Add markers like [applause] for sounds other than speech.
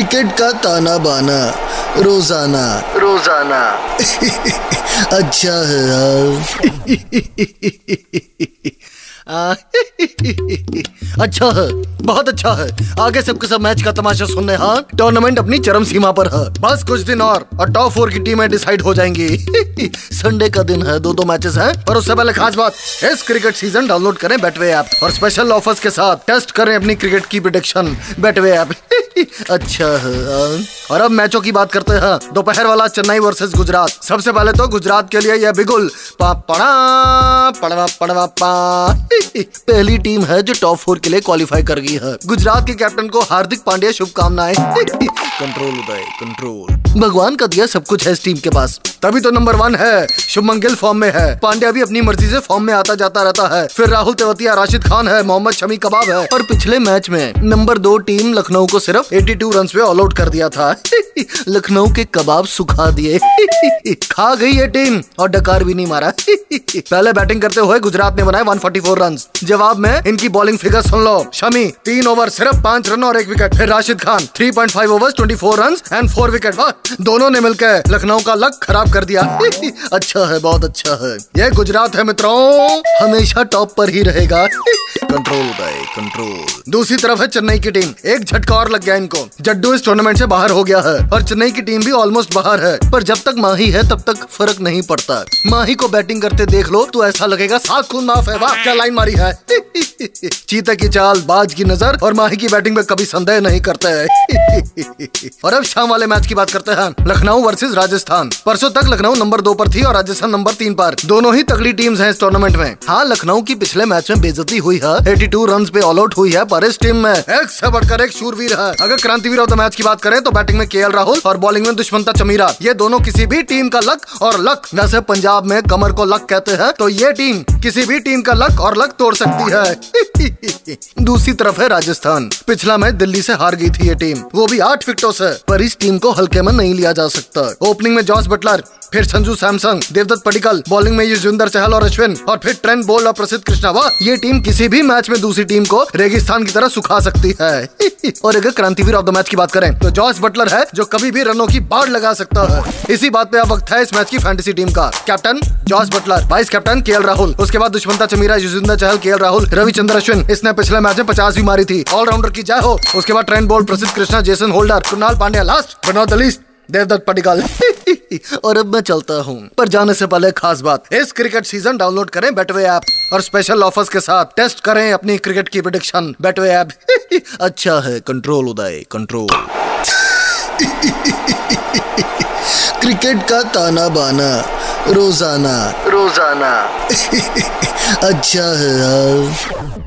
Cricket का ताना बाना। रोज़ाना। रोज़ाना। [laughs] अच्छा है यार। [laughs] अच्छा है। बहुत अच्छा है। आगे सबके सब मैच का तमाशा सुनने हाँ? टूर्नामेंट अपनी चरम सीमा पर है। बस कुछ दिन और और टॉप फोर की टीमें डिसाइड हो जाएँगी। [laughs] संडे का दिन है। दो दो मैचेस हैं। और उससे पहले खास बात इस क्रिकेट सीज़न डाउनलोड करें बेटवे ऐप और स्पेशल ऑफर्स के साथ टेस्ट करें अपनी क्रिकेट की प्रिडिक्शन बैटवे ऐप [laughs] अच्छा हाँ। और अब मैचों की बात करते हैं। दोपहर वाला चेन्नई वर्सेस गुजरात। सबसे पहले तो गुजरात के लिए यह बिगुल। पा, पड़ा, पड़वा पड़वा, पा। [laughs] पहली टीम है जो टॉप फोर के लिए क्वालिफाई कर गई है। गुजरात के कैप्टन को हार्दिक पांड्या शुभकामनाएँ। [laughs] कंट्रोल उदय कंट्रोल भगवान का दिया सब कुछ है इस टीम के पास। तभी तो नंबर वन है। शुभमन गिल फॉर्म में है। पांड्या भी अपनी मर्ज़ी से फॉर्म में आता जाता रहता है। फिर राहुल तेवतिया, राशिद खान है, मोहम्मद शमी कबाब है। और पिछले मैच में नंबर दो टीम लखनऊ को सिर्फ़ 82 रन पे ऑल आउट कर दिया था। [laughs] लखनऊ के कबाब सुखा दिए। [laughs] खा गई ये टीम और डकार भी नहीं मारा। [laughs] पहले बैटिंग करते हुए गुजरात ने बनाए 144 रन जवाब में इनकी बॉलिंग फिगर सुन लो। शमी, तीन ओवर सिर्फ़ पाँच रन और एक विकेट फिर Rashid Khan 3.5 overs 24 run and four wicket वाह! दोनों ने मिलकर लखनऊ का लक खराब कर दिया। [laughs] अच्छा है, बहुत अच्छा है। यह गुजरात है मित्रों, हमेशा टॉप पर ही रहेगा। [laughs] कंट्रोल भाई कंट्रोल दूसरी तरफ़ है चेन्नई की टीम। एक झटका और लग गया इनको। जड्डू इस टूर्नामेंट से बाहर हो गया है और चेन्नई की टीम भी ऑलमोस्ट बाहर है। पर जब तक माही है, तब तक फ़र्क नहीं पड़ता। माही को बैटिंग करते देख लो तो ऐसा लगेगा सात खून माफ़ है, वाह, क्या लाइन मारी है? [laughs] चीता की चाल, बाज की नज़र और माही की बैटिंग में कभी संदेह नहीं करते हैं। [laughs] और अब शाम वाले मैच की बात करते हैं। लखनऊ वर्सेज राजस्थान। परसों तक लखनऊ नंबर दो पर थी और राजस्थान नंबर तीन पर। दोनों ही तगड़ी टीम्स हैं इस टूर्नामेंट में। हाँ लखनऊ की पिछले मैच में बेजती हुई है। 82 रन पे ऑल आउट हुई है, पर इस टीम में एक से बढ़कर एक शूरवीर है। अगर क्रांतिवीर ऑफ़ द मैच की बात करें तो बैटिंग में के राहुल और बॉलिंग में दुष्मंता चमीरा, ये दोनों किसी भी टीम का लक और लक वैसे पंजाब में कमर को लक कहते हैं तो ये टीम किसी भी टीम का लक और लक तोड़ सकती है। [laughs] दूसरी तरफ़ है राजस्थान। पिछला मैच दिल्ली से हार गई थी ये टीम वो भी आठ विकेटों से, पर इस टीम को हल्के में नहीं लिया जा सकता। ओपनिंग में जॉस बटलर फिर संजू सैमसंग, देवदत्त पडिकल बॉलिंग में युजविंदर चहल और अश्विन, और फिर ट्रेंड बोल्ड और प्रसिद्ध कृष्णा। वाह, ये टीम किसी भी मैच में दूसरी टीम को रेगिस्तान की तरह सुखा सकती है। [laughs] और अगर क्रांतिवीर ऑफ़ द मैच की बात करें तो जॉस बटलर है जो कभी भी रनों की बाढ़ लगा सकता है। इसी बात पे अब वक्त है इस मैच की फैंटेसी टीम का। Captain Jos Buttler vice captain K Rahul उसके बाद दुष्मंता चमीरा, युजविंदर चहल के राहुल रविचंद्र अश्विन। इसने पिछले मैच में पचास भी मारी थी। ऑलराउंडर की जय हो। उसके बाद Trent Boult Prasidh Krishna Jason Holder Krunal Pandya last but not the least Devdutt Padikkal [laughs] और अब मैं चलता हूँ। पर जाने से पहले खास बात इस क्रिकेट सीज़न डाउनलोड करें बेटवे ऐप और स्पेशल ऑफर्स के साथ टेस्ट करें अपनी क्रिकेट की प्रिडिक्शन बेटवे ऐप। [laughs] अच्छा है कंट्रोल उदय कंट्रोल [laughs] क्रिकेट का ताना बाना रोज़ाना। रोज़ाना। अच्छा है यार।